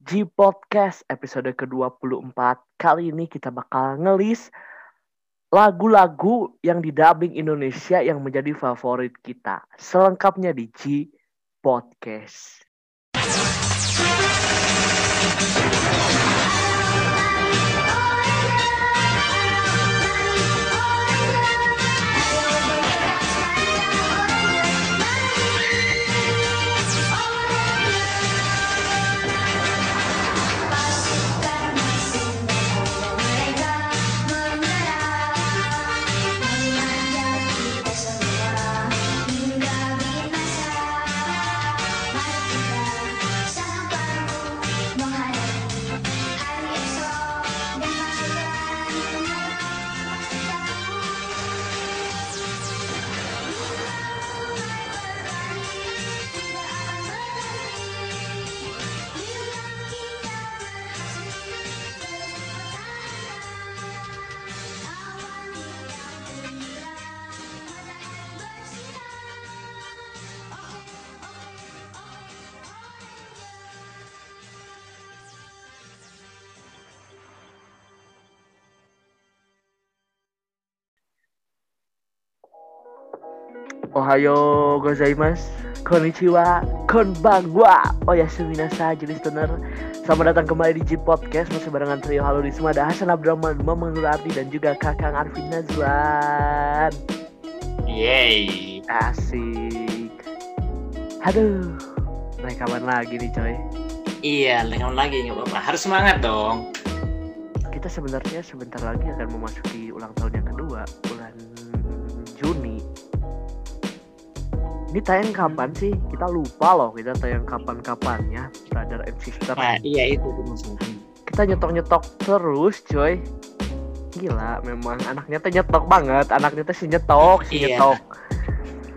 G Podcast episode ke-24. Kali ini kita bakal ngelis lagu-lagu yang didubbing Indonesia yang menjadi favorit kita. Selengkapnya di G Podcast. Ohayo gozaimasu, konnichiwa, konbanwa, oyasuminasa, jadi listener. Selamat datang kembali di G Podcast masih barengan trio Halo di Sumada Hasan Abdurrahman, Mamang Nurarti dan juga Kakang Arvin Nazwan. Yeay. Asik. Aduh, naik kapan lagi nih coy? Iya, lengan lagi nggak apa-apa. Harus semangat dong. Kita sebenarnya sebentar lagi akan memasuki ulang tahun yang kedua, bulan Ini tayang kapan sih? Kita lupa loh kita tayang kapan-kapannya, brother and sister. Nah, iya itu maksudnya. Kita nyetok-nyetok terus, coy. Gila, memang anaknya tuh nyetok banget. Anaknya tuh si nyetok, si Iya. nyetok.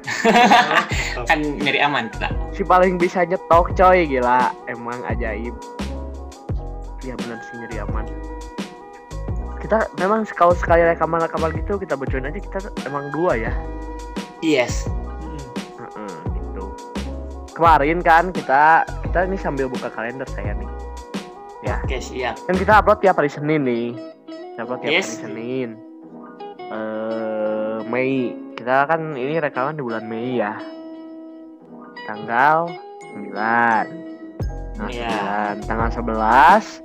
kan nyari aman kita. Si paling bisa nyetok, coy. Gila, emang ajaib. Iya benar sih nyeri aman. Kita memang kalau sekali rekaman-rekaman gitu kita bocorin aja kita emang dua ya. Yes. Kemarin kan kita kita ini sambil buka kalender saya nih. Ya. Oke, siap. Kan kita upload tiap hari Senin nih. Kita upload tiap Yes. hari Senin. Eh Mei. Kita kan ini rekaman di bulan Mei ya. Tanggal 9. Nah, Iya. 9. Tanggal 11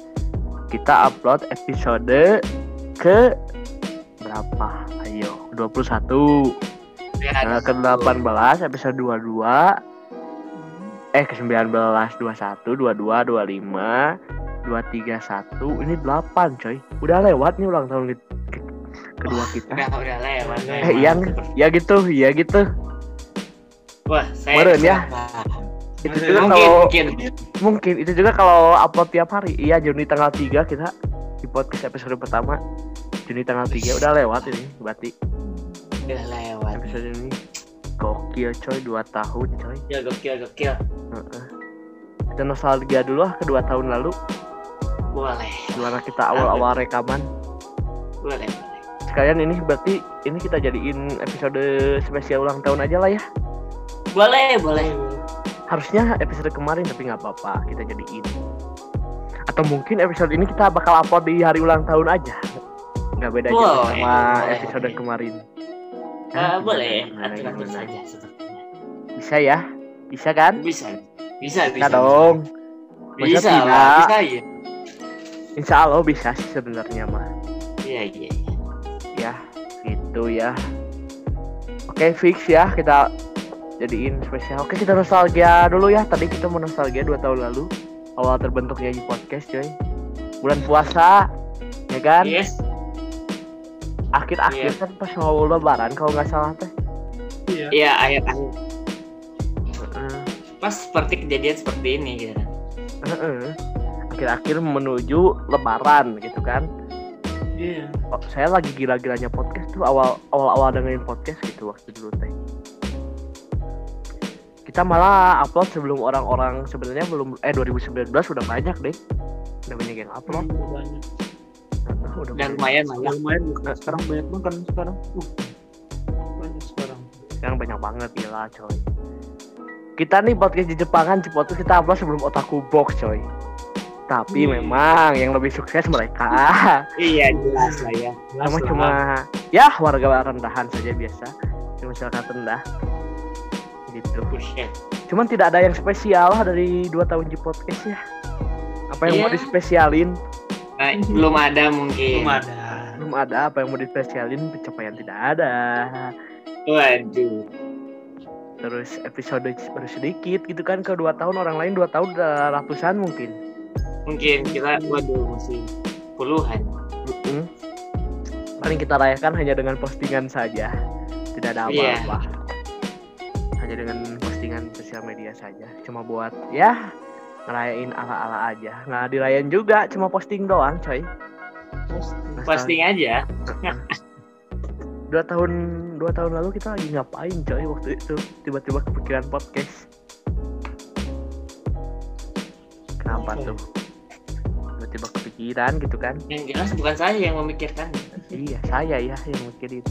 kita upload episode ke berapa? Ayo, 21. Ya, Tanggal ke-18 episode 22 eh ke-19 21 22 25 231 ini 8 coy. Udah lewat nih ulang tahun ke- ke- kedua kita. Udah, udah lewat. Eh, memang. yang ya gitu, ya gitu. Wah, saya Meren ya. Itu Mungkin, juga mungkin, kalau mungkin. mungkin itu juga kalau upload tiap hari. Iya, Juni tanggal 3 kita di podcast episode pertama. Juni tanggal 3 udah lewat ini berarti Udah lewat. episode ini. Gokil coy, 2 tahun coy. Ya gokil, gokil. Heeh. Kita nostalgia dulu ah kedua tahun lalu Boleh. gimana kita awal-awal rekaman Boleh, sekalian ini berarti ini kita jadiin episode spesial ulang tahun aja lah ya Boleh, boleh. harusnya episode kemarin tapi nggak apa-apa kita jadiin atau mungkin episode ini kita bakal upload di hari ulang tahun aja nggak beda jauh Boleh, sama boleh, episode boleh. kemarin Eh, boleh. gimana, Atur-atur saja sepertinya. bisa ya bisa kan Bisa. Bisa, bisa. bisa dong Bisa, tidak? lah, bisa ya. insya Allah bisa sih sebenarnya mah Iya, iya, iya. ya gitu ya oke fix ya kita jadiin spesial oke kita nostalgia dulu ya tadi kita mau nostalgia dua tahun lalu awal terbentuknya di podcast coy bulan puasa ya kan Yes. Akhir-akhir Iya. kan pas mau lebaran kalau nggak salah teh Iya, akhir-akhir. Heeh, Pas seperti kejadian seperti ini gitu. kan. heeh. akhir-akhir menuju lebaran gitu kan Iya. Oh, saya lagi gila-gilanya podcast tuh awal awal-awal dengerin podcast gitu waktu dulu teh. Kita malah upload sebelum orang-orang sebenarnya belum eh 2019 udah banyak deh. Udah banyak yang upload. banyak Heeh, udah Dan banyak. lumayan ya, banyak. lumayan juga. sekarang banyak banget kan sekarang uh, banyak sekarang Sekarang banyak banget gila coy. Kita nih podcast di Jepangan, podcast kita upload sebelum Otaku Box coy. Tapi Hmm. memang yang lebih sukses mereka. Iya jelas lah ya. Jelas Cuma lah. cuma ya warga rendahan saja biasa. Cuma masyarakat rendah. Gitu. Bullshit. Cuman tidak ada yang spesial lah dari dua tahun G podcast ya. Apa yang mau Iya. dispesialin? Nah, belum ada mungkin. Belum ada. Belum ada apa yang mau dispesialin, pencapaian tidak ada. Waduh. Terus episode baru sedikit gitu kan ke dua tahun orang lain dua tahun udah ratusan mungkin. Mungkin kita waduh masih puluhan. Paling kita rayakan hanya dengan postingan saja. Tidak ada Iya. apa-apa. Hanya dengan postingan sosial media saja. Cuma buat ya ngerayain ala-ala aja. Nggak dirayain juga, cuma posting doang, coy. Posting aja. Dua tahun dua tahun lalu kita lagi ngapain, coy? Waktu itu tiba-tiba kepikiran podcast. Kenapa Apa ya? tuh? Tiba-tiba kepikiran gitu kan? Yang jelas bukan saya yang memikirkan. Iya, saya ya yang mikirin.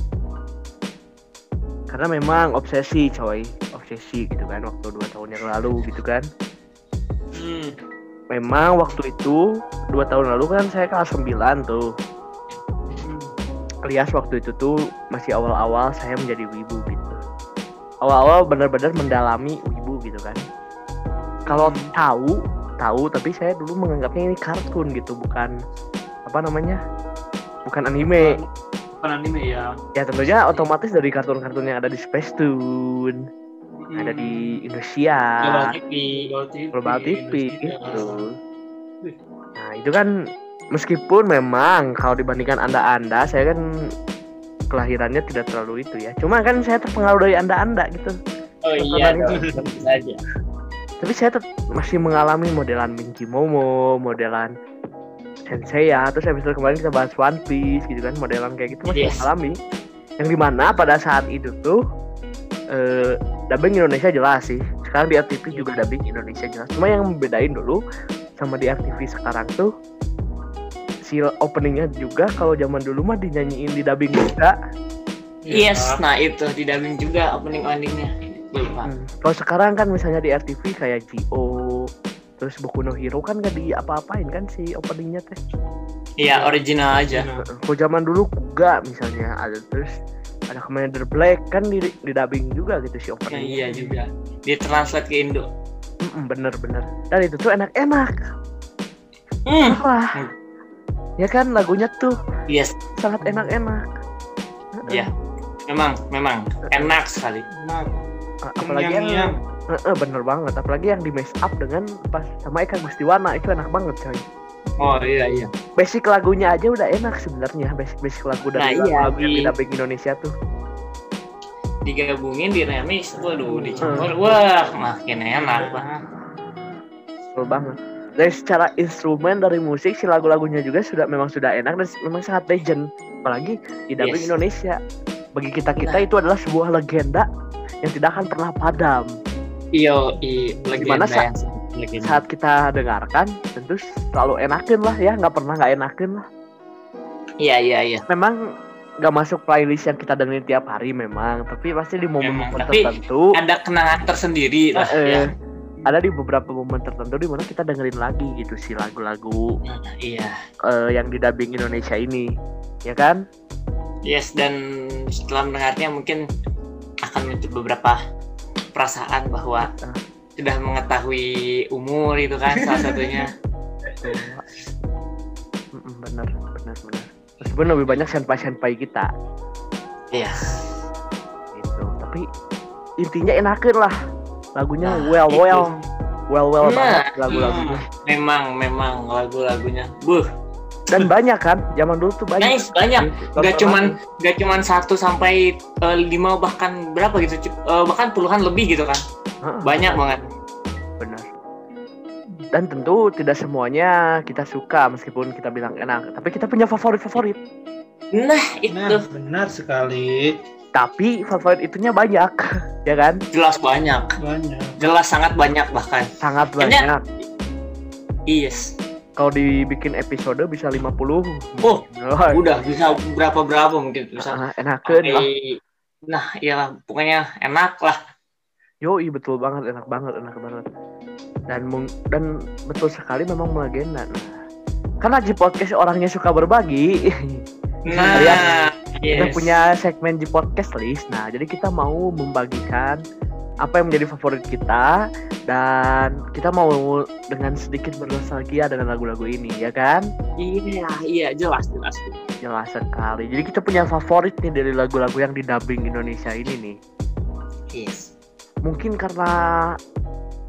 Karena memang obsesi, coy. Obsesi gitu kan waktu dua tahun yang lalu gitu kan. Hmm. Memang waktu itu dua tahun lalu kan saya kelas 9 tuh. Alias waktu itu tuh masih awal-awal saya menjadi wibu gitu. Awal-awal benar-benar mendalami wibu gitu kan. Kalau tahu, tahu tapi saya dulu menganggapnya ini kartun gitu, bukan apa namanya? Bukan anime. Bukan anime ya. Ya tentunya otomatis dari kartun-kartun yang ada di Space Tune, ada di Indonesia, Global TV, Global TV, gitu. Nah itu kan meskipun memang kalau dibandingkan anda-anda, saya kan kelahirannya tidak terlalu itu ya. Cuma kan saya terpengaruh dari anda-anda gitu. Oh iya tentu saja. Tapi saya tetap masih mengalami modelan Minky Momo, modelan Sensei ya. Terus episode kemarin kita bahas One Piece gitu kan, modelan kayak gitu masih Yes. mengalami. Yang di mana pada saat itu tuh eh dubbing Indonesia jelas sih. Sekarang di RTV juga dubbing Indonesia jelas. Cuma yang membedain dulu sama di RTV sekarang tuh si openingnya juga kalau zaman dulu mah dinyanyiin di dubbing juga. Yes, nah itu di dubbing juga opening endingnya. Lupa. Hmm. Kalau sekarang kan misalnya di RTV kayak Gio, terus Boku no Hero kan gak di apa-apain kan si openingnya teh. Iya, original aja. Kalau zaman dulu Kuga misalnya ada terus ada Commander Black kan di, di dubbing juga gitu si Ya, openingnya. iya juga. Di translate ke Indo. Bener-bener. Dan itu tuh enak-enak. Hmm. Wah. Hmm. Ya kan lagunya tuh Yes, sangat enak-enak. Iya. memang memang enak sekali. A- Apalagi yang, bener banget. Apalagi yang di mess up dengan pas sama Eka Gustiwana itu enak banget coy. Oh iya iya. Basic lagunya aja udah enak sebenarnya. Basic basic lagu dari Nah, iya, lagu yang di dubbing Indonesia tuh. Digabungin di remix, waduh dicampur, wah makin enak lah. Betul banget. Dari secara instrumen dari musik si lagu-lagunya juga sudah memang sudah enak dan memang sangat legend. Apalagi di dubbing Yes. Indonesia. Bagi kita kita Nah. itu adalah sebuah legenda yang tidak akan pernah padam. Iyo, i Gimana, legenda Sa? yang legenda. Saat kita dengarkan, tentu selalu enakin lah ya, nggak pernah nggak enakin lah. Iya iya iya. Memang nggak masuk playlist yang kita dengerin tiap hari memang, tapi pasti di momen-momen tertentu Ada kenangan tersendiri lah eh, ya. ada di beberapa momen tertentu di mana kita dengerin lagi gitu si lagu-lagu Nah, iya. eh, yang di dubbing Indonesia ini, ya kan? Yes dan setelah mendengarnya mungkin akan muncul beberapa perasaan bahwa Ah. Sudah mengetahui umur itu kan salah satunya. Mm-mm, bener, bener, bener. Meskipun lebih banyak senpai-senpai kita, Iya. gitu. Tapi intinya enakin lah. Lagunya Nah, well, itu. well, well, well Nah, banget lagu-lagunya. Memang memang lagu-lagunya. Buh, Dan banyak kan, zaman dulu tuh banyak. nice banyak. Gitu. Gak cuman gak cuman satu sampai eh, lima bahkan berapa gitu, eh, bahkan puluhan lebih gitu kan. Heeh, Banyak banget. benar. Dan tentu tidak semuanya kita suka meskipun kita bilang enak. Tapi kita punya favorit-favorit. Nah itu nah, benar sekali. Tapi favorit itunya banyak, ya kan? jelas banyak, Banyak. jelas sangat banyak bahkan. Sangat Kayaknya- banyak. Yes. Kalau dibikin episode bisa 50. Oh, Wah, Udah bisa berapa berapa mungkin bisa. ah, enakeun lah. Nah, ya pokoknya enak lah. Yoi betul banget, enak banget, enak banget. dan dan betul sekali memang melegenda nah karena di podcast orangnya suka berbagi Nah, kita yes. punya segmen di podcast list nah jadi kita mau membagikan apa yang menjadi favorit kita dan kita mau dengan sedikit bernostalgia dengan lagu-lagu ini ya kan Iya, iya jelas jelas. jelas sekali jadi kita punya favorit nih dari lagu-lagu yang di dubbing Indonesia ini nih Yes. mungkin karena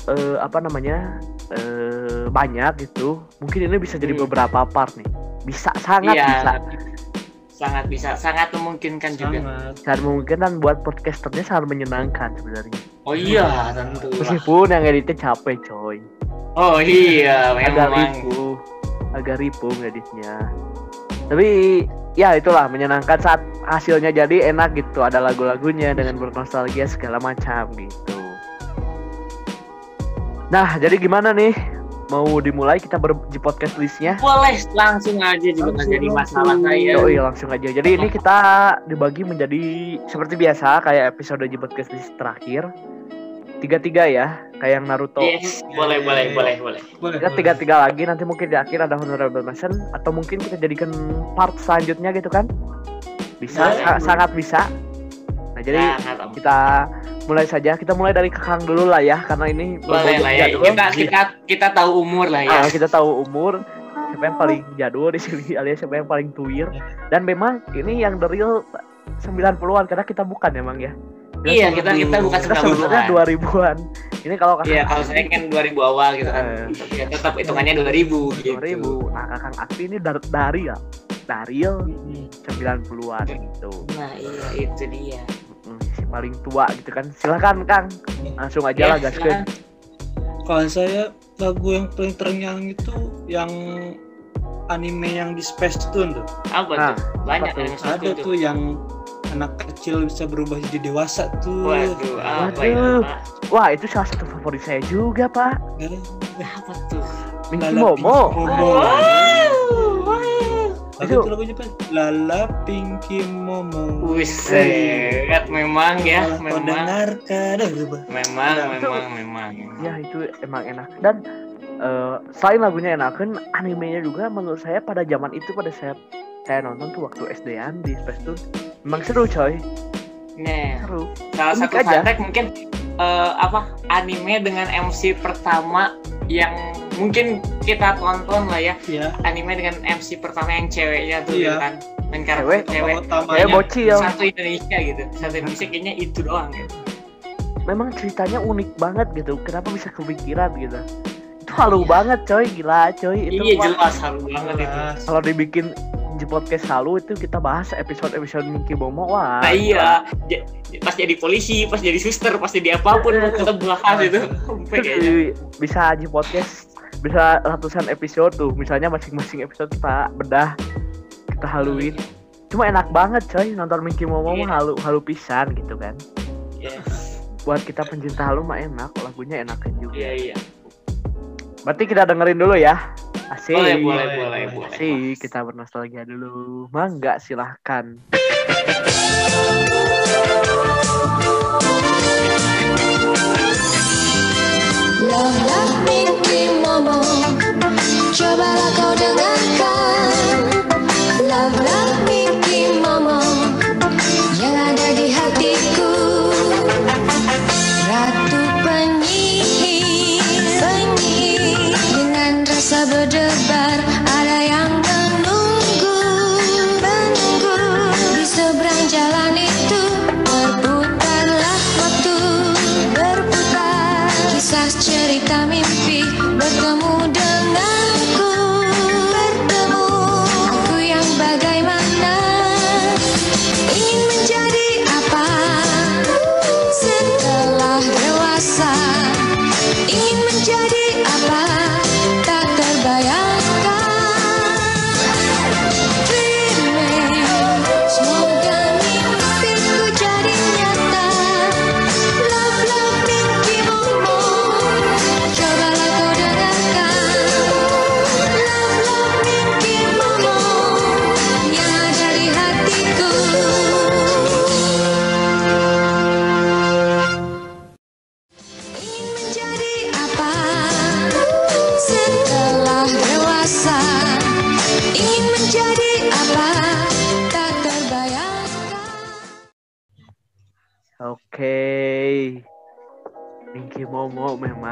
eh, apa namanya eh, banyak gitu mungkin ini bisa jadi Hmm. beberapa part nih bisa sangat Iya. bisa Sangat bisa, sangat memungkinkan juga. Sangat. sangat mungkin dan buat podcasternya sangat menyenangkan sebenarnya Oh iya, tentu. meskipun yang editnya capek coy. Oh iya, agak memang. ribu. Agak ribu editnya tapi ya itulah menyenangkan saat hasilnya jadi enak gitu. Ada lagu-lagunya dengan bernostalgia segala macam gitu. Nah jadi gimana nih mau dimulai kita ber di podcast listnya Boleh langsung aja juga nggak Langsung, jadi masalah saya. Oh iya langsung aja. Jadi ini kita dibagi menjadi seperti biasa kayak episode di podcast list terakhir tiga tiga ya kayak yang Naruto. Yes, boleh, boleh, boleh, boleh. Boleh. Kita boleh. tiga tiga lagi nanti mungkin di akhir ada honorable mention atau mungkin kita jadikan part selanjutnya gitu kan? Bisa, Boleh. sa- sangat bisa. Nah jadi amat. kita mulai saja. Kita mulai dari Kakang dulu lah ya karena ini boleh lah ya. Kita kita kita tahu umur lah ya. Ah, kita tahu umur siapa yang paling jadul di sini alias siapa yang paling tuir dan memang ini yang the real 90-an karena kita bukan emang ya Iya, kita kita bukan kita sebenarnya 90-an. 2000-an ini kalau Iya, kalau saya kan 2000 awal gitu kan. Eh. Ya, tetap hitungannya 2000 gitu. 2000 nah kakang Akti ini dari dari ya dari Hmm. 90-an gitu Nah, iya itu dia. Paling tua gitu kan silakan Kang langsung aja lah gaskeun Kalau saya lagu yang paling terngiang itu yang anime yang di Space Tune tuh. Apa Nah, tuh? Banyak apa tuh? yang Ada tuh yang anak kecil bisa berubah jadi dewasa tuh. Waduh, apa Waduh. itu? Pak? wah itu salah satu favorit saya juga Pak Apa tuh? Minky Momo Momo. Lagu Itu- itu lagunya apa? Lala Pinky Momo. Buset, memang ya, Malah memang, dengarkan, dah berubah. memang, Nah, itu- memang, memang. ya itu emang enak dan eh, selain lagunya enak kan animenya juga menurut saya pada zaman itu pada saya saya nonton tuh waktu SD-an di Space Tune memang seru coy Nah, seru salah Unik satu aja. mungkin eh, apa anime dengan MC pertama yang mungkin kita tonton lah ya. Iya. anime dengan MC pertama yang ceweknya tuh Iya. gitu kan. Main karakter Cewek, cewek, bocil. Satu Indonesia gitu. Satu Indonesia kayaknya itu doang gitu. Memang ceritanya unik banget gitu. Kenapa bisa kepikiran gitu? Itu halu banget coy. Gila coy. Itu iya jelas halu banget itu. Kalau dibikin di podcast halu itu kita bahas episode-episode Minky Momo wah. Nah iya. Ja- pas jadi polisi pas jadi suster pas jadi apa pun kita bahas itu. Terus bisa di podcast bisa ratusan episode tuh. Misalnya masing-masing episode kita bedah kita haluin. Cuma enak banget coy nonton Minky Momo Iya. mah halu halu pisan gitu kan. Yes. buat kita pencinta halu mah enak lagunya enakan juga. Iya iya. Berarti kita dengerin dulu ya asik. Boleh boleh boleh, boleh boleh. boleh. Asik kita bernostalgia dulu. Mangga silahkan. Love Love Minky Momo Cobalah kau dengarkan. Love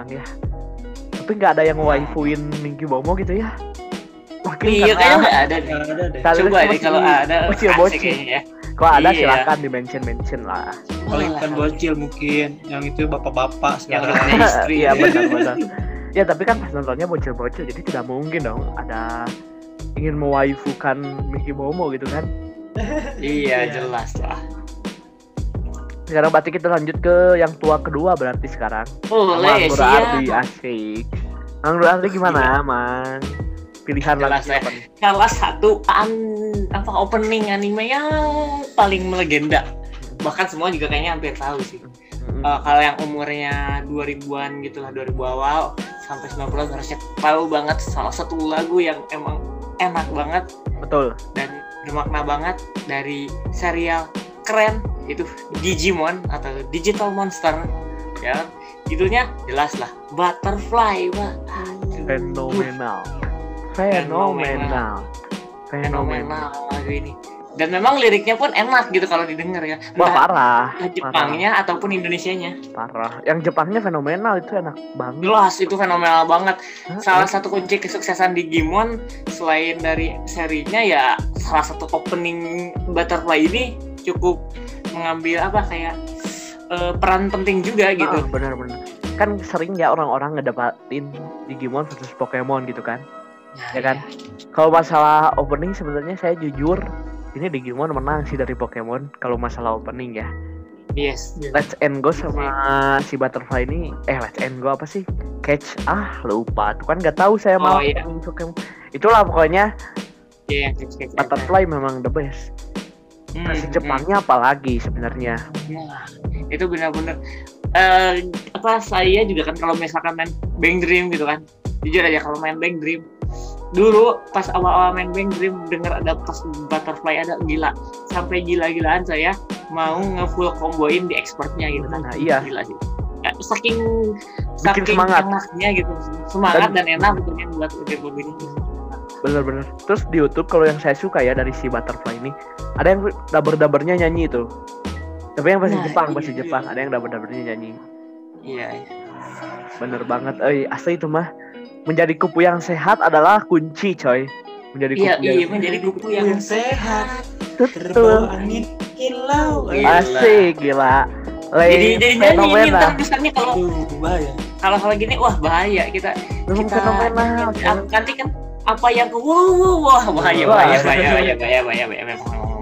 Memang ya. Tapi nggak ada yang waifuin Minky Momo gitu ya. Mungkin Iya karena- kayaknya nggak ada deh. Ada deh. Coba deh kalau ada asik kayaknya ya. Kalau ada Iya. silakan di mention mention lah. Walah. bukan bocil mungkin, yang itu bapak-bapak yang sekarang. udah punya istri. Iya benar-benar. ya tapi kan pas nontonnya bocil-bocil jadi tidak mungkin dong ada ingin mewaifukan Minky Momo gitu kan. Iya Iya. jelas lah. Sekarang berarti kita lanjut ke yang tua kedua berarti sekarang. Boleh Anggur siap. Ardi asik. Anggur Ardi gimana, Mang? Pilihan Jelas lagi ya. Salah satu an apa opening anime yang paling melegenda. Bahkan semua juga kayaknya hampir tahu sih. Mm-mm. Eh, kalau yang umurnya 2000-an gitu lah 2000 awal sampai 90 harusnya tahu banget salah satu lagu yang emang enak banget Betul. dan bermakna banget dari serial keren itu Digimon atau Digital Monster ya judulnya jelas lah Butterfly wah Fenomenal. Fenomenal. Fenomenal. Lagu ini dan memang liriknya pun enak gitu kalau didengar ya Wah parah. Jepangnya ataupun Indonesianya Parah. Yang Jepangnya fenomenal itu enak banget. jelas itu fenomenal banget Hah? salah satu kunci kesuksesan Digimon selain dari serinya ya salah satu opening Butterfly ini cukup mengambil apa kayak eh, peran penting juga gitu. Ah, benar-benar. Kan sering ya orang-orang ngedapatin Digimon versus Pokemon gitu kan. Nah, ya kan? Kalau masalah opening sebenarnya saya jujur ini Digimon menang sih dari Pokemon kalau masalah opening ya. Yes. Let's and Go sama si Butterfly ini eh Let's and Go apa sih? Catch ah lupa tuh kan nggak tahu saya Oh, mau iya. Pokemon. Itulah pokoknya Iya, yang kecil-kecil. Butterfly memang the best. Hmm, Versi hmm. Jepangnya apalagi sebenarnya. Nah, itu benar-benar eh apa saya juga kan kalau misalkan main Bang Dream gitu kan. Jujur aja kalau main Bang Dream dulu pas awal-awal main Bang Dream denger ada pas butterfly ada gila sampai gila-gilaan saya mau nge-full comboin di expertnya gitu kan Nah, iya. gila sih Ya, saking Bikin saking semangat. enaknya gitu semangat Dan- dan, enak betulnya buat udah lagunya Bener-bener. Terus di YouTube kalau yang saya suka ya dari si Butterfly ini ada yang daber-dabernya nyanyi itu. Tapi yang bahasa Nah, Jepang, iya, bahasa iya. Jepang ada yang daber-dabernya nyanyi. iya iya. Bener banget. Eh, asli itu mah menjadi kupu yang sehat adalah kunci, coy. Menjadi kupu iya yang iya menjadi kupu yang sehat, betul. terbawa angin kilau. Iya. Asik gila. jadi Lay jadi nyanyi ini fenomena. ntar misalnya kalau Aduh, bahaya. kalau kalau gini wah bahaya kita Memang kita fenomenal. nyanyi, nanti kan apa yang wow wow wah bahaya bahaya bahaya bahaya bahaya bahaya bahaya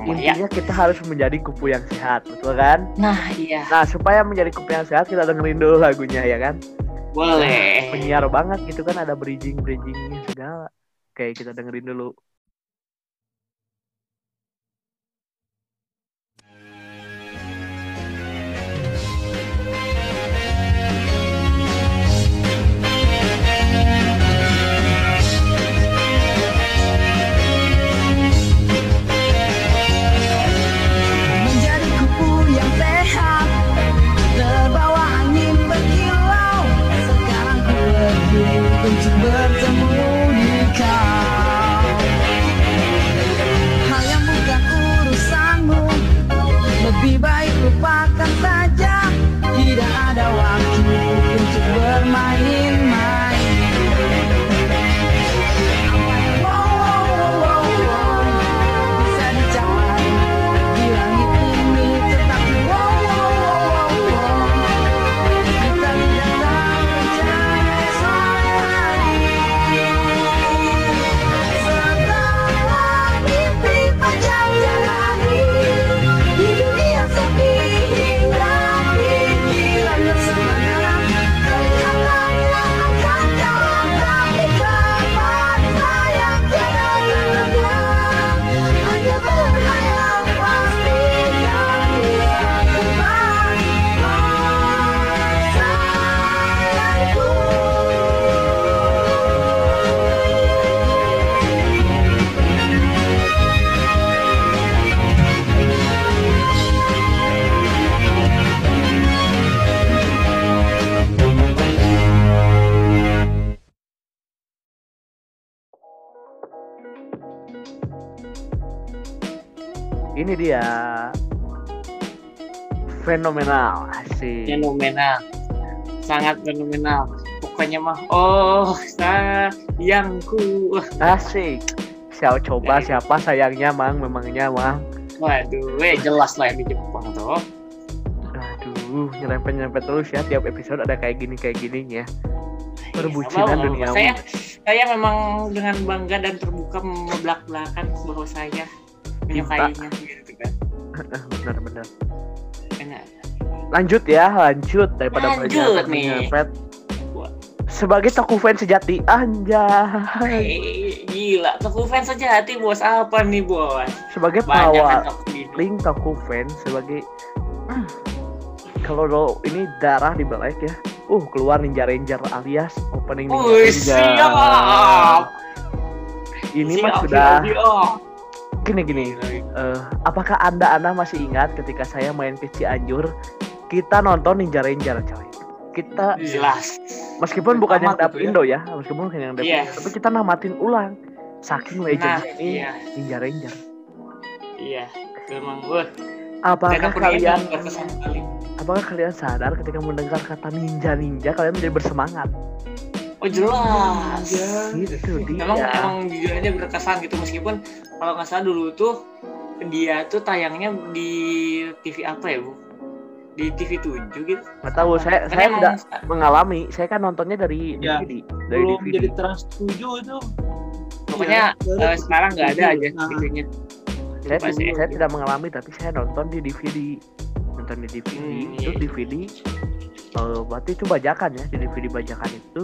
Intinya kita harus menjadi kupu yang sehat, betul kan? nah iya Nah, supaya menjadi kupu yang sehat kita dengerin dulu lagunya ya kan? boleh Penyiar banget gitu kan ada bridging-bridgingnya segala. Oke, kita dengerin dulu. Fenomenal Asik. fenomenal sangat fenomenal pokoknya mah oh sayangku Asik. Siapa coba siapa sayangnya mang memangnya mang. waduh eh jelas lah yang di Jepang tuh Aduh, nyerempet-nyerempet terus ya tiap episode ada kayak gini kayak gini ya. Perbucinan Apa-apa. duniawi. saya saya memang dengan bangga dan terbuka membelak-belakan bahwa saya menyukainya gitu kan Benar-benar. Enak. Lanjut ya, lanjut daripada Lanjut nih. menyerempet. Sebagai toku fans sejati, anjay. Gila toko fans saja hati bos apa nih bos Sebagai pawal kan ini link toku fans sebagai Hmm. kalau lo ini darah di balik ya. Uh, keluar Ninja Ranger alias opening Ninja Wih, Ranger. siap Ini Siap, mah sudah siap, gini gini. Eh, apakah anda anda masih ingat ketika saya main ke Cianjur kita nonton Ninja Ranger coy. Kita jelas. meskipun bukan yang Tamat dap gitu ya. Indo ya meskipun bukan yang dap Iya. Indo, tapi kita namatin ulang. Saking nah legendnya ini iya. Ninja Ranger. Iya memang gue apakah kalian apakah kalian sadar ketika mendengar kata ninja ninja kalian menjadi bersemangat? Oh jelas. Itu dia. Emang emang jujur aja berkesan gitu meskipun kalau nggak salah dulu tuh dia tuh tayangnya di TV apa ya bu di TV 7 gitu. Nggak tahu saya Karena saya emang tidak mengalami. Saya kan nontonnya dari Ya, DVD dari belum DVD jadi trans 7 itu. Pokoknya Iya, baru eh, sekarang nggak ada aja Nah. TV-nya saya, sih. saya tidak mengalami tapi saya nonton di DVD nonton di DVD Hmm, itu iya. DVD eh, berarti itu bajakan ya di DVD bajakan itu.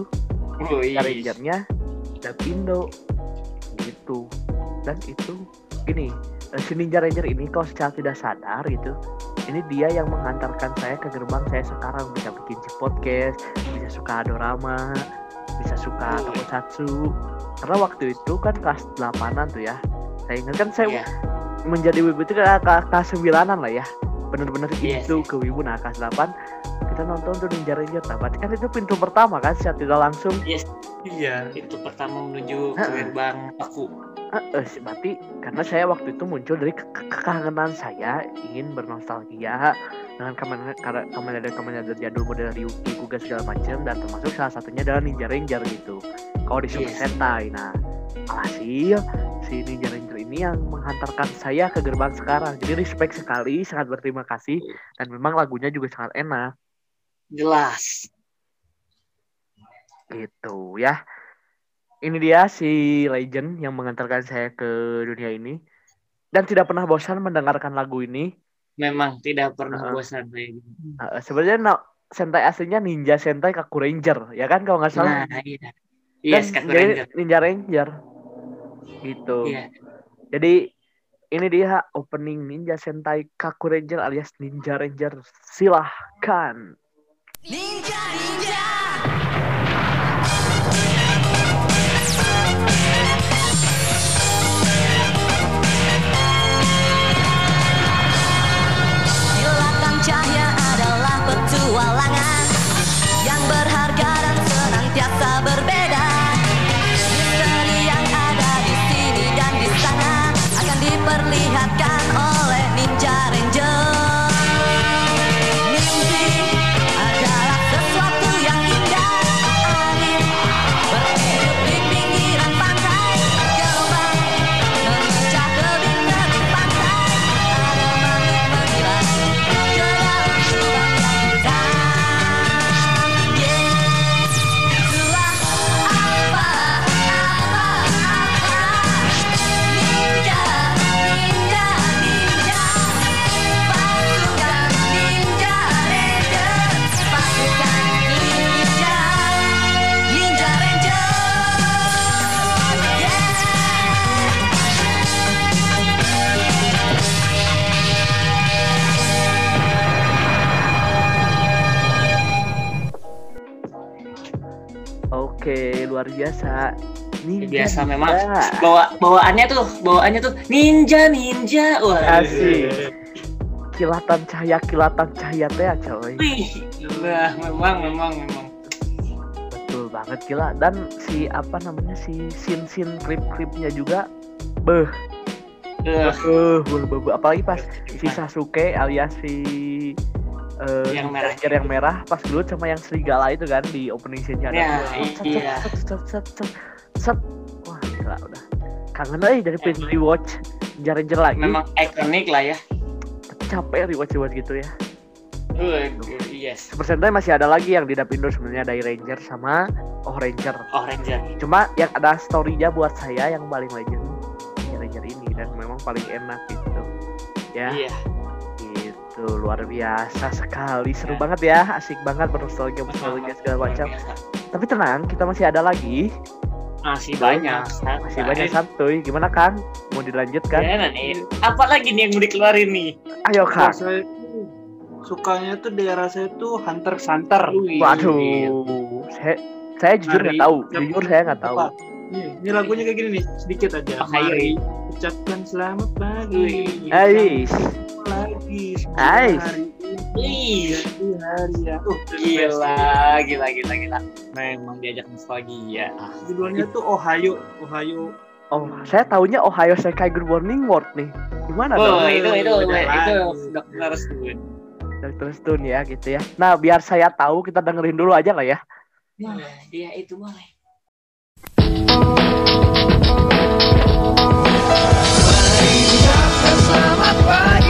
Oh, iya. Rangernya dan Indo gitu. Dan itu gini eh, si Ninja Ranger ini kalau secara tidak sadar gitu ini dia yang mengantarkan saya ke gerbang saya sekarang bisa bikin si podcast bisa suka dorama bisa suka tokusatsu. Karena waktu itu kan kelas 8an tuh ya. Saya ingat kan saya Iya. menjadi wibu itu kelas 9an lah ya. Bener-bener Iya itu ke wibu nah kelas 8 kita nonton tuh Ninja Ranger. Nah, berarti kan itu pintu pertama kan secara tidak langsung. Iya itu pertama menuju ke gerbang aku Eh, eh, berarti karena saya waktu itu muncul dari ke- ke- kekangenan saya ingin bernostalgia dengan kamen kamen kamen kamen jadul model Ryuki Kuga segala macam dan termasuk salah satunya adalah Ninja Ranger gitu. Kalau di Super Yes. Sentai, nah alhasil si Ninja Ranger ini yang menghantarkan saya ke gerbang sekarang. Jadi respect sekali, sangat berterima kasih dan memang lagunya juga sangat enak jelas gitu ya. Ini dia si legend yang mengantarkan saya ke dunia ini dan tidak pernah bosan mendengarkan lagu ini. memang tidak pernah Heeh. bosan. Uh, sebenarnya no, Sentai aslinya Ninja Sentai Kaku Ranger, ya kan kalau nggak salah. Nah, iya. Dan Yes, Kaku jadi Ranger. Ninja Ranger. Gitu. Iya. Jadi ini dia opening Ninja Sentai Kaku Ranger alias Ninja Ranger. Silahkan. Ninja ninja luar biasa. Ninja, biasa ninja. memang bawa bawaannya tuh bawaannya tuh ninja ninja wah Asik. Kilatan cahaya, kilatan cahaya teh ya, coy. Wih, nah, memang memang memang Betul banget gila dan si apa namanya si scene-scene klip-klipnya juga beh Eh, Eh, beh, beh, beh. apalagi pas si Sasuke alias si eh, Yang merah. Ranger yang merah pas gelut sama yang serigala itu kan di opening scene-nya ada. Ya, Set, set, iya. set, set, set, set, set. Wah, gila udah. Kangen euy dari pengen rewatch Ranger Ranger lagi. Memang ikonik lah ya. Tapi capek rewatch rewatch gitu ya. Yes. Persennya masih ada lagi yang di Dapindo sebenarnya dari Ranger sama Oh Ranger. Oh Ranger. Cuma yang ada story-nya buat saya yang paling legend ya Ranger ini dan memang paling enak gitu. Ya. Iya. Itu luar biasa sekali, seru Ya. banget ya, asik banget bernostalgia bernostalgia segala macam. Tapi tenang, kita masih ada lagi, Masih banyak. masih banyak santuy. Gimana Kang? Mau dilanjutkan? Gimana nih? Apa lagi nih yang mau dikeluarin nih? Ayo Kalau Kang. saya tuh sukanya tuh daerah saya tuh Hunter. Wih. Waduh, saya, saya jujur nggak tahu, jujur saya nggak tahu. Nih, ini lagunya kayak gini nih, sedikit aja. Oh, ayo. Mari ucapkan selamat pagi. Ais, Lagi. semoga Ais. Hari ini jadi hari ya. Uh, gila, gila, gila, gila. Memang diajak nostalgia. Ah, Judulnya tuh Ohio, Ohio. oh saya taunya Ohio Sekai Good Morning World nih. Gimana Oh, dong? itu itu Beda itu lagi. dokter Stun. Dr. Stone ya gitu ya. Nah biar saya tahu kita dengerin dulu aja lah ya. Nah, dia itu boleh. Selamat pagi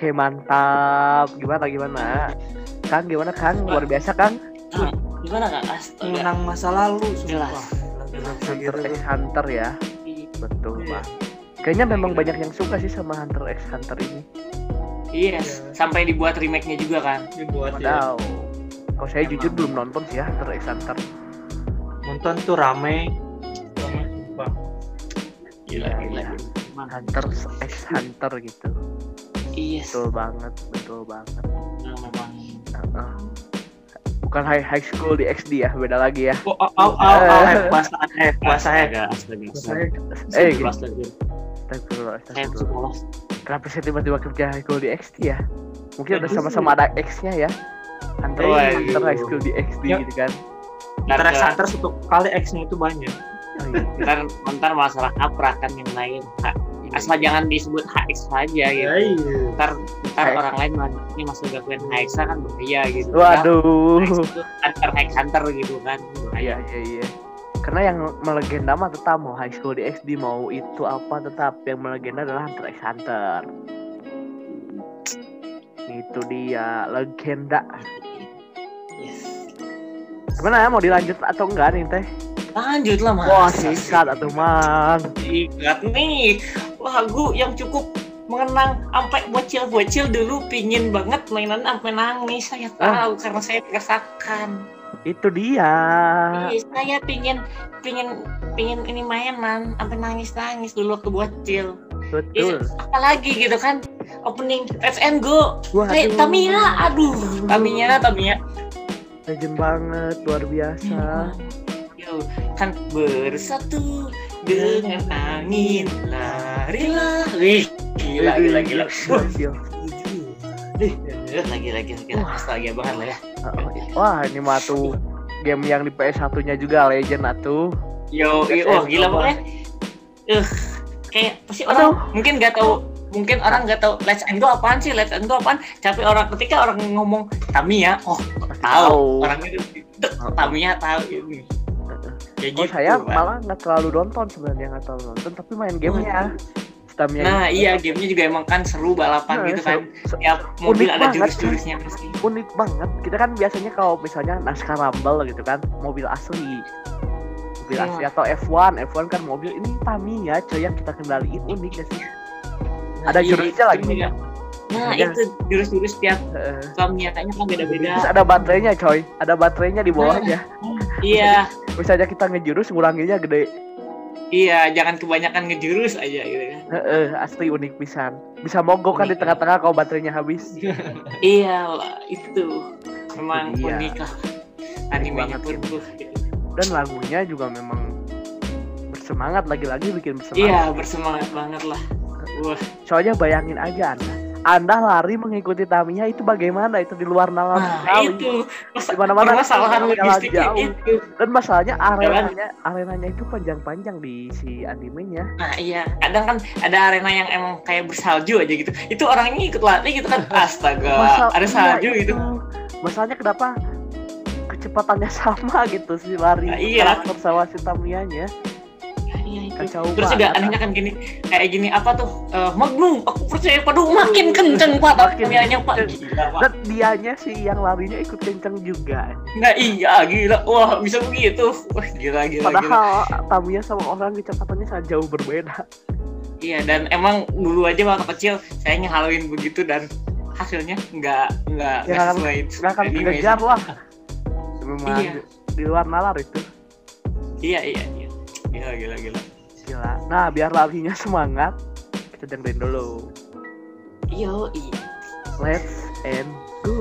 oke mantap. Gimana gimana? Kang gimana Kang? Luar biasa Kang. Gimana kak? Astaga. Mengenang masa lalu, Jelas. Hunter x Hunter ya. Betul Iya. bang. Kayaknya memang banyak yang suka sih sama Hunter x Hunter ini. Yes, sampai dibuat remake-nya juga kan. Dibuat ya. Kalau saya jujur belum nonton sih ya Hunter x Hunter. Nonton tuh rame. Rame, sumpah. Gila, Iya, gila. iya. Emang. Hunter x Hunter gitu. Yes. Betul banget, betul banget. Nah, memang. Bukan high high school di XD ya, beda lagi ya. Oh, oh, oh, oh, oh, eh. Astagfirullah, astagfirullah. sekolah. Kenapa saya tiba-tiba kerja high school di XD ya? Mungkin udah Bagus sama-sama ada X-nya ya. Hunter, Oh, iya. high school di XD Ya. gitu kan. Ntar- Hunter satu kali X-nya itu banyak. Oh, iya. ntar ntar masalah kaprakan yang lain asal jangan disebut HX saja gitu iya. ntar ntar HX. orang lain ini masuk gakuin HX kan bahaya gitu Waduh. Itu hunter HX hunter gitu kan Iya, bahaya iya, iya. Karena yang melegenda mah tetap mau high school di XD mau itu apa tetap yang melegenda adalah Hunter x Hunter. Itu dia legenda. yes. Gimana ya mau dilanjut atau enggak nih teh? lanjut lah mas Wah singkat atau man. Ingat nih lagu yang cukup mengenang sampai bocil-bocil dulu pingin banget mainan sampai nangis saya tahu karena saya merasakan Itu dia. Iya, saya pingin pingin pingin ini mainan sampai nangis nangis dulu waktu bocil Betul. Iya, apalagi gitu kan opening Let's and Go Waduh. Kayak Tamiya aduh Tamiya Tamiya Legend banget, luar biasa. Yo, kan bersatu dengan angin larilah wih gila gila gila. Wah, Gokil. gila gila gila gila nostalgia banget lah ya. Wah ini mah tuh game yang di PS1 nya juga legend atuh. yo oh, gila pokoknya. Uh kayak pasti orang mungkin nggak tahu mungkin orang nggak tahu Let's and Go apaan sih Let's and Go apaan? Tapi orang ketika orang ngomong Tamiya oh tahu. Orang itu Tamiya tahu. ini kayak Oh gitu saya Pak. malah nggak terlalu nonton sebenarnya nggak terlalu nonton tapi main gamenya. Tamiya Nah ini. iya gamenya juga emang kan seru balapan Nah, gitu kan. seru. Se- Tiap mobil unik ada banget, jurus-jurusnya pasti. unik banget kita kan biasanya kalau misalnya NASCAR Rumble gitu kan mobil asli mobil Iya. asli atau F1 F1 kan mobil ini Tamiya coy yang kita kendaliin unik gak sih Nah, Ada iya, jurusnya lagi. juga. Nah Ada. itu jurus-jurus tiap Heeh. Tamiya-nya kan beda-beda. terus ada baterainya coy ada baterainya di bawahnya Iya, misalnya kita ngejurus nguranginnya gede iya jangan kebanyakan ngejurus aja gitu kan. Heeh, asli unik pisan bisa mogok kan di Unik. tengah-tengah kalau baterainya habis Iya lah itu memang Iya. unik lah animenya banget pun tuh. gitu. dan lagunya juga memang bersemangat lagi-lagi bikin bersemangat Iya bersemangat banget lah. Wah soalnya bayangin aja anda anda lari mengikuti Tamiya itu bagaimana itu di luar nalar nah sekali. itu mana-mana permasalahan jalan logistiknya jauh. itu. dan masalahnya arenanya arenanya itu panjang-panjang di si animenya Nah iya kadang kan ada arena yang emang kayak bersalju aja gitu. Itu orangnya ikut lari gitu kan. Astaga Masa- ada iya, salju itu. gitu. masalahnya kenapa kecepatannya sama gitu si lari Nah, iya. karakter sama si Tamiyanya iya itu. kacau Terus juga anehnya kan gini, kayak gini apa tuh? Eh, Magnum, aku percaya padu makin kenceng pak Makin Tamiya-nya pak. Gila, Pak. dianya sih yang larinya ikut kenceng juga Nah iya gila, wah bisa begitu. Wah gila gila gila. padahal Tamiya sama orang kecepatannya sangat jauh berbeda Iya dan emang dulu aja waktu kecil saya ngehaluin begitu dan hasilnya nggak nggak Ya, sesuai nggak akan kejar lah memang Iya. di luar nalar itu Iya iya iya. Gila gila gila. gila. Nah biar larinya semangat kita dengerin dulu. Yo iya. let's and go.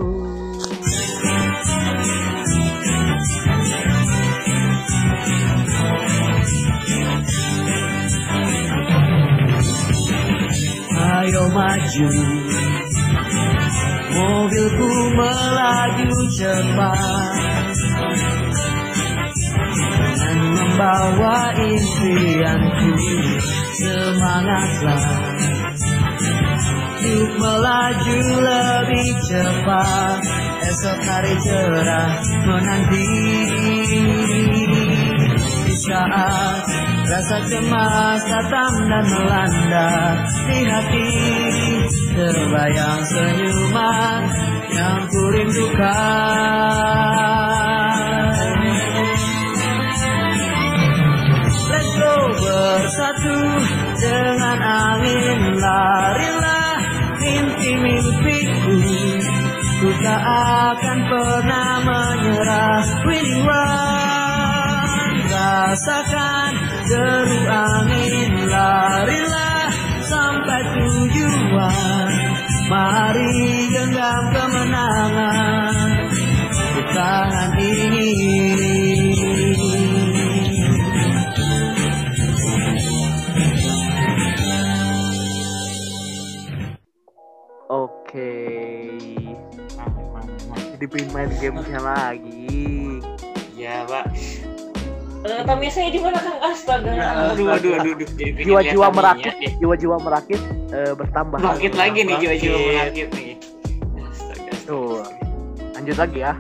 Ayo maju. Mobilku melaju cepat Dan membawa impianku. Semangatlah. Yuk melaju lebih cepat. Esok hari cerah menanti. Di saat rasa cemas datang dan melanda Di hati terbayang senyuman yang rindukan tak akan pernah menyerah Winning run Rasakan deru angin larilah sampai tujuan. Mari genggam kemenangan. Tangan pengen main gamesnya lagi Iya pak. Eh, Tamiya saya di mana kang? Astaga. Nah, Aduh aduh aduh. aduh. Jadi pengen jiwa-jiwa merakit jiwa-jiwa merakit eh, bertambah Bangkit lagi nih jiwa-jiwa merakit nih. Astaga. tuh lanjut lagi ya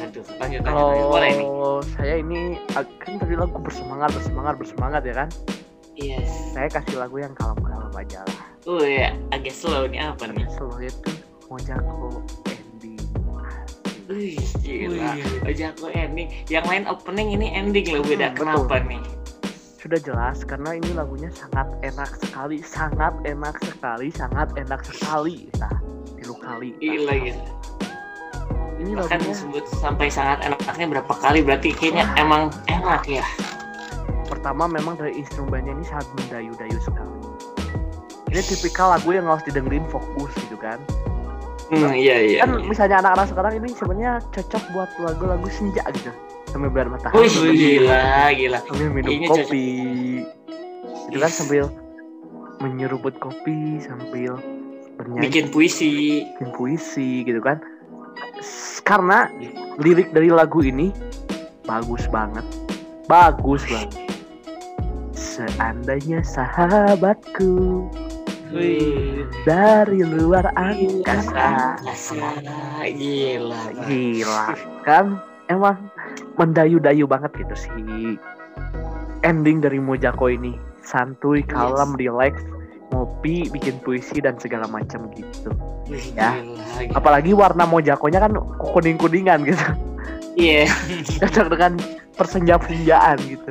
Aduh, lanjut lanjut. lanjut. Boleh nih. kalau saya ini ag- kan tadi lagu bersemangat bersemangat bersemangat ya kan Yes. saya kasih lagu yang kalem-kalem aja lah Oh ya, agak slow nih apa nih? slow itu Mojako Wih, gila. Wih. Aja aku ending. Yang lain opening ini ending loh beda. Hmm, Kenapa nih? sudah jelas karena ini lagunya sangat enak sekali sangat enak sekali sangat enak sekali nah tilu kali Gila gila. ini Bahkan lagunya disebut sampai sangat enaknya berapa kali berarti kayaknya Wah. emang enak ya. pertama memang dari instrumennya ini sangat mendayu-dayu sekali ini tipikal lagu yang harus didengerin fokus gitu kan Hmm, iya iya. kan misalnya anak-anak sekarang ini sebenarnya cocok buat lagu-lagu senja gitu. Sambil biar matahari. Wih, gila gila. sambil minum Kayaknya kopi. itu kan sambil menyeruput kopi sambil bernyanyi. Bikin puisi. bikin puisi gitu kan. Karena lirik dari lagu ini bagus banget. Bagus banget. Seandainya sahabatku Wih. dari luar angkasa. Gila. gila kan emang mendayu-dayu banget gitu sih ending dari Mojako ini santuy kalem relax kopi, bikin puisi dan segala macam gitu. Wih, Ya. gila, gila. Apalagi warna mojakonya kan kuning-kuningan gitu. Iya. Cocok dengan persenja-senjaan gitu.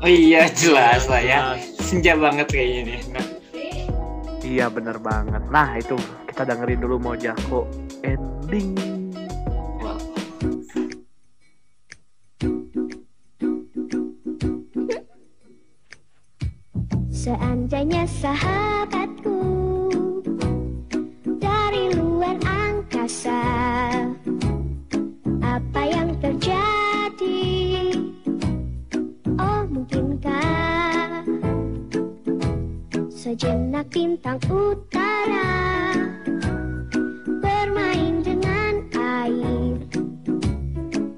Oh iya jelas lah ya. Senja banget kayaknya nih. Nah, Iya bener banget. Nah itu kita dengerin dulu Mojako ending. Seandainya sahabatku dari luar angkasa, apa yang terjadi? Oh, mungkinkah sejenak bintang utara bermain dengan air,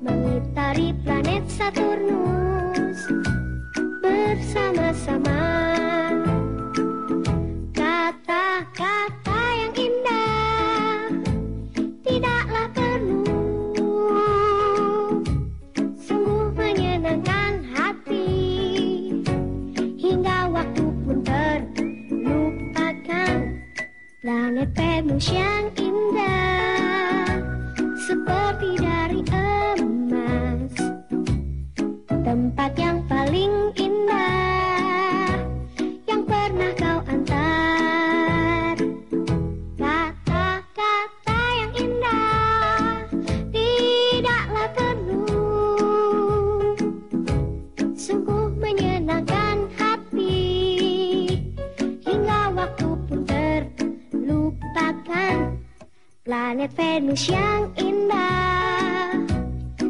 mengitari planet Saturnus bersama-sama. Kata-kata Venus yang indah. Seperti planet Venus yang indah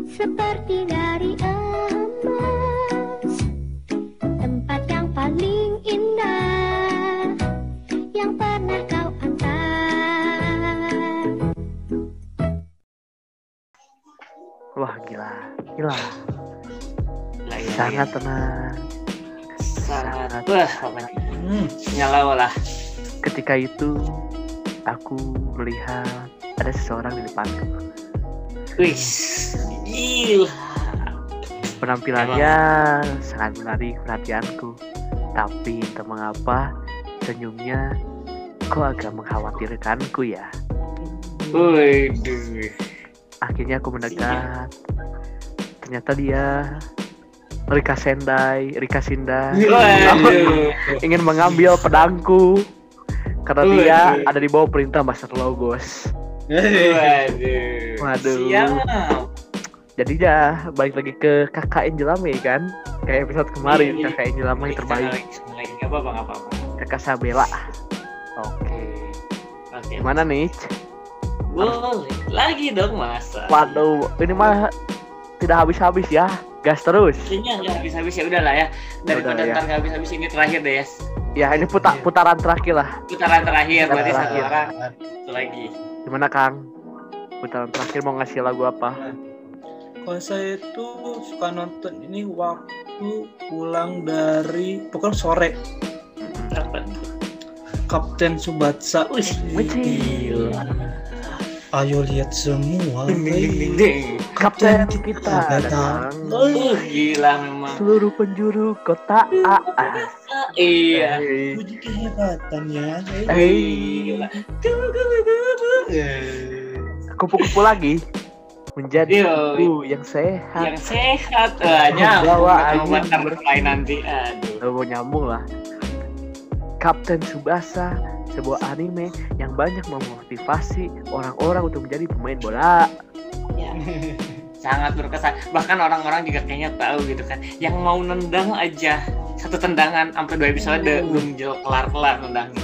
seperti dari emas tempat yang paling indah yang pernah kau antar Wah gila, gila. Lagi, Sangat tenang. sangat. Wah, pokoknya Hmm. nyalau lah. Ketika itu aku melihat ada seseorang di depanku. Wih, gila. Penampilannya sangat menarik perhatianku. Tapi entah mengapa senyumnya kok agak mengkhawatirkanku ya. Waduh. Akhirnya aku mendekat. Ternyata dia Rika Sendai, Rika Waduh. ingin mengambil pedangku karena Waduh. dia ada di bawah perintah Master Logos. Waduh. Waduh. Siap. Jadi ya balik lagi ke KKN Jelame kan, kayak episode kemarin Iya, iya. KKN Jelame yang terbaik, Gak apa-apa, gak apa-apa. kakak Sabela. Oke, Oke. gimana nih? Boleh. Lagi dong masa. Waduh, ini mah tidak habis-habis ya, gas terus. Kayaknya nggak habis-habis ya udahlah ya. Daripada ya. ntar nggak habis-habis ini terakhir deh ya. Ya ini puta- putaran terakhir lah. Putaran terakhir Putaran berarti satu terakhir. orang satu lagi. Gimana Kang? Putaran terakhir mau ngasih lagu apa? Kalau saya itu suka nonton ini waktu pulang dari pokoknya sore. Apa? Kapten Subatsa. Wih. Ayo lihat semua. Ding ding ding ding. Kapten kita datang. Uh, gila memang. Seluruh penjuru kota AA. Iya. Puji kehebatannya. Hey. Kupu-kupu lagi menjadi kupu yang sehat. Yang sehat eh nyambung Bawa nanti. Aduh. Mau nyambung lah. Kapten Subasa, sebuah anime yang banyak memotivasi orang-orang untuk menjadi pemain bola. Ya. Sangat berkesan. Bahkan orang-orang juga kayaknya tahu gitu kan. Yang mau nendang aja satu tendangan sampai dua episode belum jauh kelar-kelar nendangnya.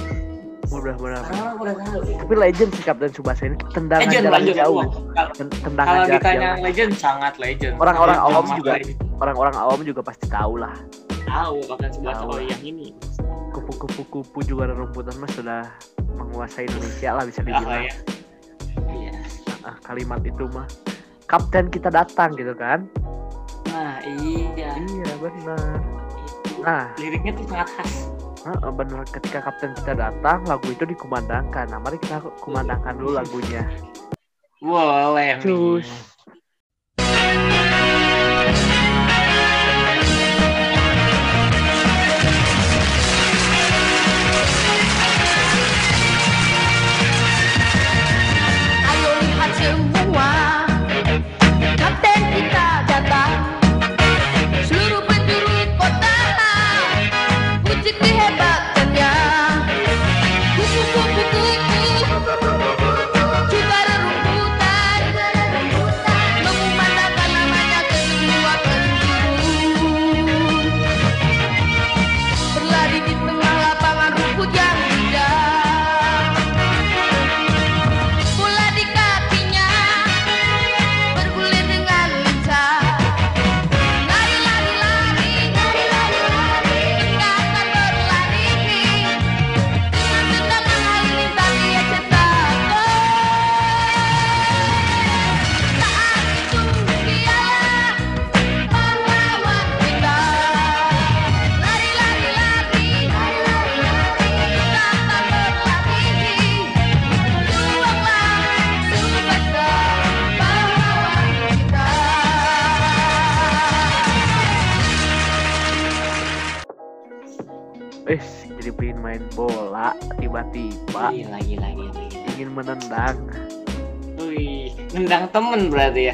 Benar-benar. Orang-orang udah tahu. gitu. Tapi legend sih Kapten Subasa ini tendangan Legend, jarak legend. jauh. Kalau- Ten- Tendangan Kalau jarak ditanya jauh. legend sangat legend. Orang-orang awam juga. Orang-orang awam juga pasti tahu lah. Tahu bahkan sebuah Tahu. oh yang ini. Kupu-kupu-kupu juga rumputan mah sudah menguasai Indonesia lah bisa dibilang. ya. Iya. Ah, kalimat itu mah. Kapten kita datang gitu kan? Nah, iya. Iya benar. Nah, Liriknya tuh sangat khas. Heeh, bener ketika kapten kita datang lagu itu dikumandangkan nah mari kita kumandangkan dulu lagunya Boleh. nih. cus eh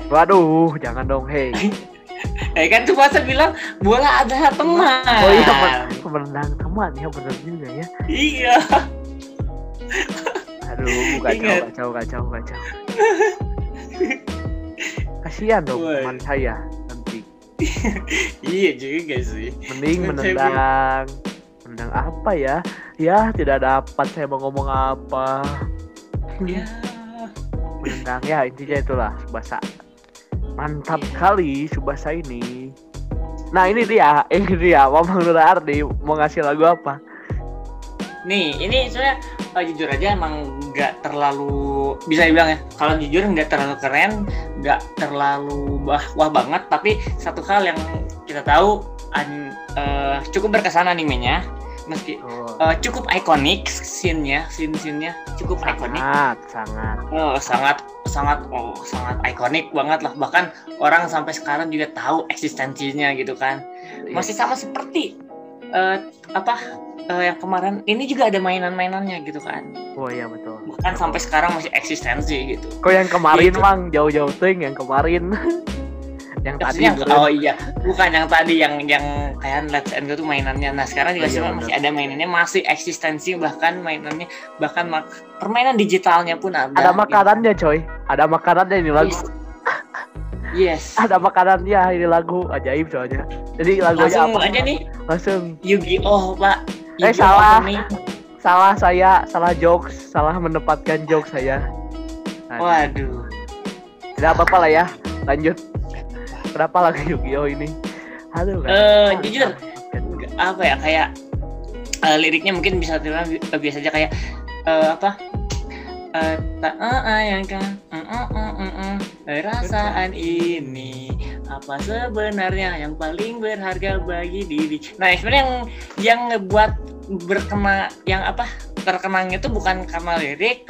Waduh, jangan dong, hei. Eh kan tuh masa bilang bola adalah teman. Oh iya, men- menendang teman ya bener juga ya. Iya. Aduh, kacau, Ingat. kacau, kacau, kacau. Kasihan dong teman saya nanti. Iya juga sih. Mending saya menendang. Menendang apa ya? Ya, tidak dapat saya mau ngomong apa. Ya. Menendang ya intinya itulah Subasa. Mantap kali Subasa ini. Nah ini dia, ini dia, Mamang Nur Ardi mau ngasih lagu apa? Nih, ini sebenarnya eh, jujur aja emang nggak terlalu bisa dibilang ya. Kalau jujur nggak terlalu keren, nggak terlalu bah wah banget. Tapi satu hal yang kita tahu an- eh, cukup berkesan animenya, meski Oh, eh, cukup ikonik scene-nya, scene-scene-nya cukup ikonik. sangat, sangat. Oh, sangat sangat oh, sangat ikonik banget lah. Bahkan orang sampai sekarang juga tahu eksistensinya gitu kan. Masih sama seperti eh, apa eh, yang kemarin ini juga ada mainan-mainannya gitu kan. Oh iya betul. Bahkan sampai sekarang masih eksistensi gitu. Kok yang kemarin Gitu. mang jauh-jauh ting yang kemarin. yang tadi beren. oh iya, bukan yang tadi yang yang kayak Let's and Go tuh mainannya. Nah sekarang juga Oh, iya, masih ada mainannya, masih eksistensi bahkan mainannya bahkan mak- permainan digitalnya pun ada. ada gitu. makanannya coy. Ada makanannya ini lagu. Yes. Yes. Ada makanannya ini lagu ajaib soalnya. Jadi lagunya Langsung apa? aja nih Langsung. Yu-Gi-Oh pak. Eh, salah. Salah saya, salah jokes, salah menempatkan jokes saya. Aduh. Waduh. Tidak apa-apa lah ya. Lanjut. Kenapa lagu Yu-Gi-Oh ini? Aduh. kan. Eh, jujur. apa ya kayak eh, liriknya mungkin bisa dibilang bi- biasa aja kayak eh, apa Eh, tak mm, mm, mm, mm, perasaan ini apa sebenarnya yang paling berharga bagi diri nah sebenarnya yang yang ngebuat berkena yang apa terkenangnya itu bukan karena lirik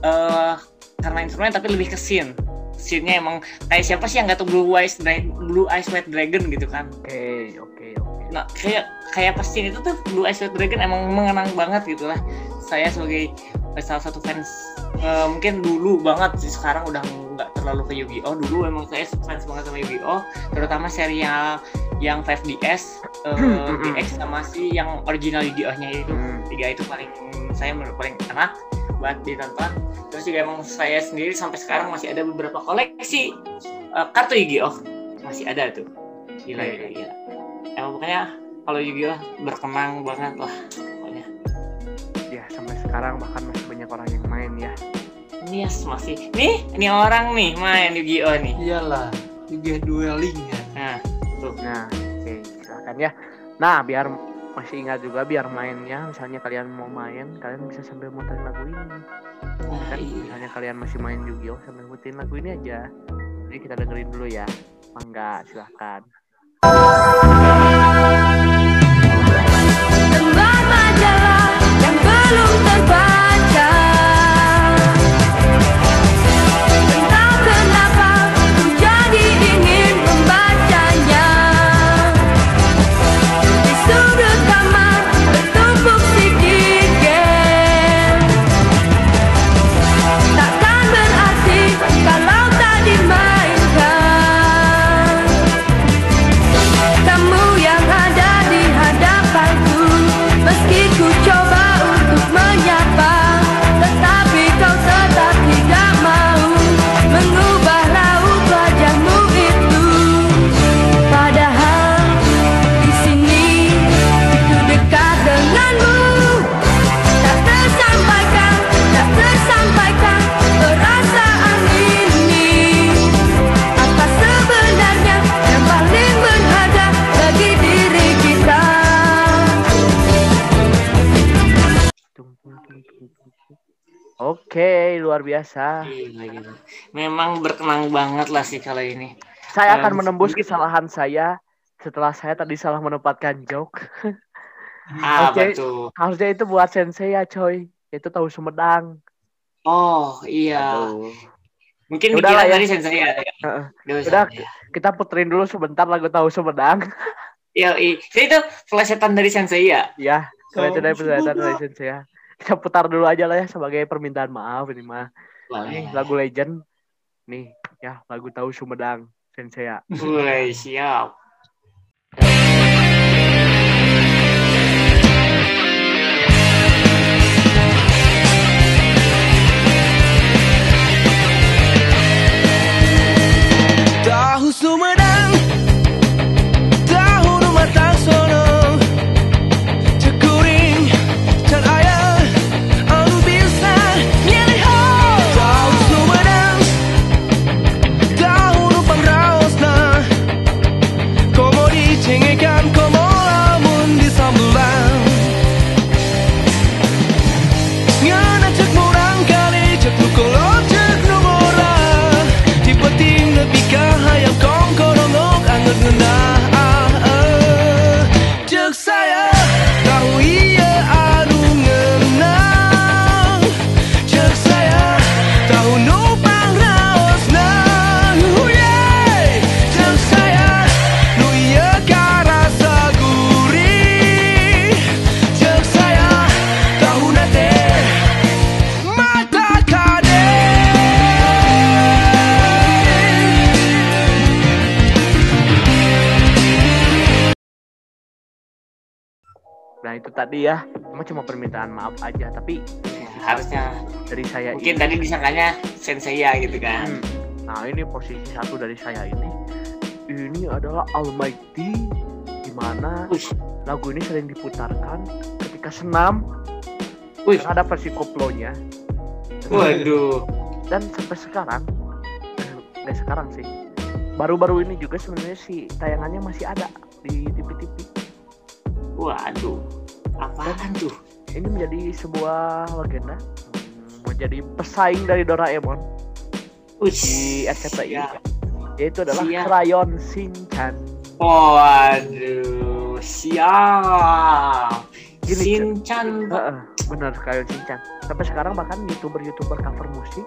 eh karena instrumen tapi lebih ke scene scene-nya emang kayak siapa sih yang nggak tahu Blue Eyes Blue Eyes White Dragon gitu kan Oke, oke, oke. nah kayak kayak pas scene itu tuh Blue Eyes White Dragon emang mengenang banget gitu lah saya sebagai eh, salah satu fans eh, mungkin dulu banget sih sekarang udah nggak terlalu ke Yu-Gi-Oh. Dulu emang saya fans banget sama Yu-Gi-Oh terutama serial yang 5DS eh, DX sama si yang original Yu-Gi-Oh-nya itu. Hmm. tiga itu paling saya menurut paling enak buat ditonton. Terus juga emang saya sendiri sampai sekarang masih ada beberapa koleksi eh, kartu Yu-Gi-Oh. Masih ada tuh. Gila gila gila. Emang pokoknya kalau Yu-Gi-Oh berkenang banget lah pokoknya. Ya, sampai sekarang bahkan masih banyak orang yang ya. yes masih nih ini orang nih main Yu-Gi-Oh nih Iyalah, juga dueling ya. nah Nah, oke, silakan ya. Nah, biar masih ingat juga biar mainnya, misalnya kalian mau main, kalian bisa sambil muterin lagu ini. nah Kan iya. misalnya kalian masih main Yu-Gi-Oh sambil muterin lagu ini aja. Jadi kita dengerin dulu ya. Mangga, silahkan. Oke, luar biasa. Gila, gila. memang berkenang banget lah sih kalau ini Saya akan Em, menembus kesalahan saya setelah saya tadi salah menempatkan joke. apa Oke. tuh Harusnya itu buat sensei ya, coy. Itu tahu Sumedang. oh iya Aduh. mungkin Udah lah ya. tadi sensei ya usah. Udah, kita puterin dulu sebentar lagu tahu Sumedang. Iya, itu flashetan dari sensei ya? ya, Legendary Predator dari Sensei Kita putar dulu aja lah ya sebagai permintaan maaf ini mah. Ini Boleh. lagu legend. Nih, ya lagu tahu Sumedang Sensei. Woi, siap. Tahu Sumedang tadi ya, emang cuma permintaan maaf aja, tapi posisi Harusnya dari saya mungkin ini. tadi disangkanya sensei ya gitu kan. Hmm. Nah ini posisi satu dari saya ini, ini adalah Almighty, di mana Wih, lagu ini sering diputarkan ketika senam. wih, ada versi koplonya. waduh. Dan sampai sekarang, eh, sekarang sih, baru-baru ini juga sebenarnya sih tayangannya masih ada di TV-TV. Waduh. Apaan tuh? Ini menjadi sebuah legenda, menjadi pesaing dari Doraemon Wih, di RCTI. siap. Yaitu adalah Siap. Crayon Shinchan. Waduh, siap. Gini, Shinchan. Heeh, benar Crayon Shinchan. Sampai sekarang bahkan youtuber-youtuber cover musik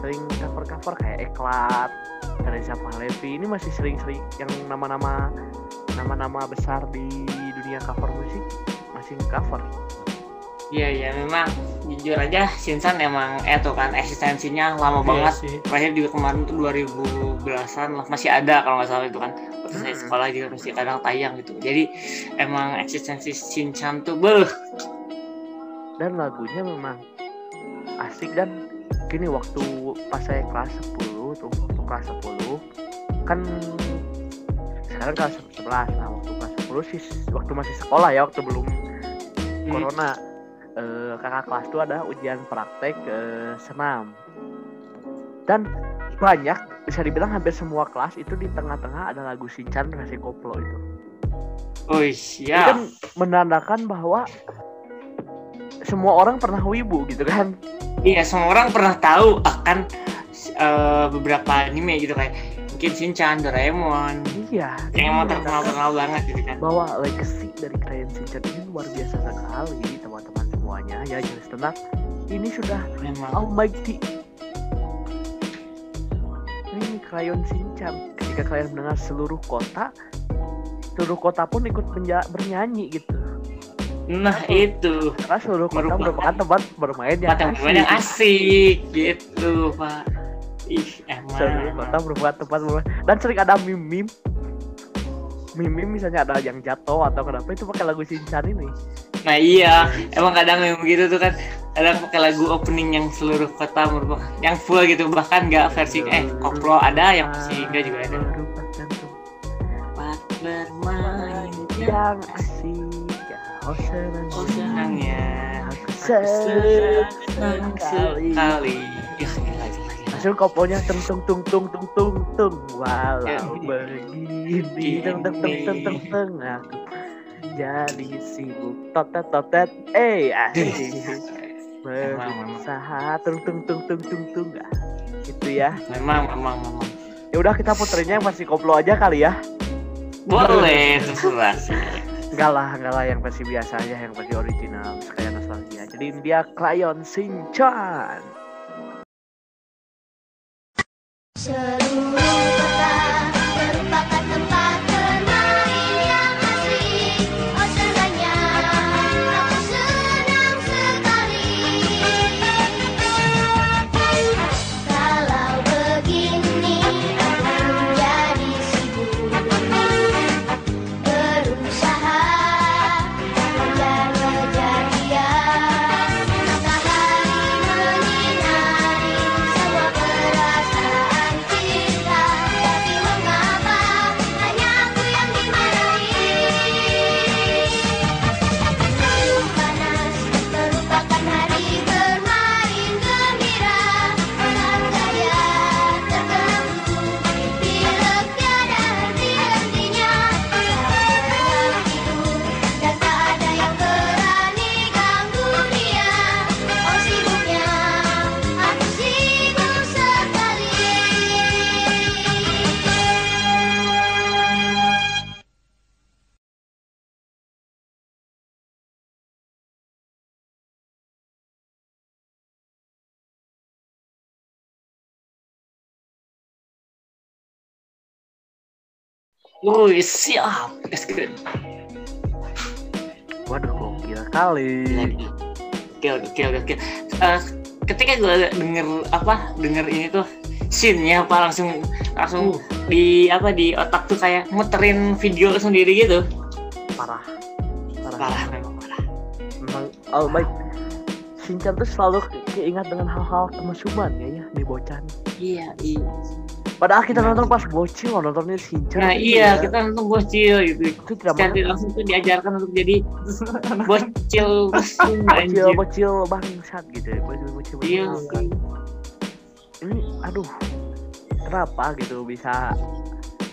sering cover-cover kayak Eklat, Teresa Pahlevi ini masih sering-sering yang nama-nama nama-nama besar di dunia cover musik masih cover. Iya, iya memang jujur aja Shinchan emang eh tuh kan eksistensinya lama Iya banget. sih. Terakhir juga kemarin tuh 2011-an lah masih ada kalau nggak salah itu kan. Waktu saya Hmm. sekolah juga masih kadang tayang gitu. Jadi emang eksistensi Shinchan tuh beuh. dan lagunya memang asik dan gini waktu pas saya kelas 10 tuh waktu kelas 10 kan sekarang kelas 11 nah waktu kelas 10 sih waktu masih sekolah ya waktu belum Hmm. corona eh, kakak kelas tuh ada ujian praktek eh, senam dan banyak bisa dibilang hampir semua kelas itu di tengah-tengah ada lagu Shinchan versi koplo itu Oh siap. kan menandakan bahwa semua orang pernah wibu gitu kan Iya, semua orang pernah tahu akan eh, beberapa anime gitu kayak mungkin Shinchan, Doraemon, Iya, yang emang ini terkenal terkenal banget gitu kan. bahwa legacy dari Crayon Shinchan ini luar biasa sekali teman-teman semuanya ya jelas tenang ini sudah Memang. almighty ini Crayon Shinchan ketika kalian mendengar seluruh kota seluruh kota pun ikut bernyanyi gitu Nah itu karena seluruh kota Merupakan tempat bermain yang asik. yang asik gitu pak. Ih emang. kota merupakan tempat bermain dan sering ada meme meme misalnya ada yang jatuh atau kenapa itu pakai lagu Shinchan ini. Nah iya, emang kadang yang begitu tuh kan. Kadang pakai lagu opening yang seluruh kota merupakan yang full gitu. Bahkan nggak versi eh koplo ada yang versi enggak juga ada. tempat bermain yang asik. Ya oh senang Oh senangnya aku Aku senang senang sekali sekali. Ya langsung koponya tung tung tung tung tung tung tung walau Ya. begini tung tung tung tung tung tung aku jadi sibuk totet totet eh asik berusaha tung tung tung tung tung tung ah. gitu ya Memang memang memang. ya udah kita puternya yang versi koplo aja kali ya Boleh terserah sih. enggak lah enggak lah yang versi biasa aja yang versi original sekalian nostalgia jadi dia Crayon Shinchan Seluruh Wih, siap. That's good. Waduh, gokil kali. Oke, oke, oke. Eh, ketika gue denger apa, denger ini tuh scene-nya apa langsung langsung di apa di otak tuh kayak muterin video sendiri gitu. Parah. Parah. Parah memang parah. Memang oh baik. Shinchan tuh selalu ke- keingat dengan hal-hal kemesuman ya ya di bocan. Iya, iya. Padahal kita nonton pas bocil loh, nontonnya Shinchan. Nah, iya, kita nonton bocil gitu. Itu tidak Secara langsung tuh diajarkan untuk jadi bocil bocil bocil bangsat gitu. Bocil bocil. Iya. bangsat. Ini aduh. Kenapa gitu bisa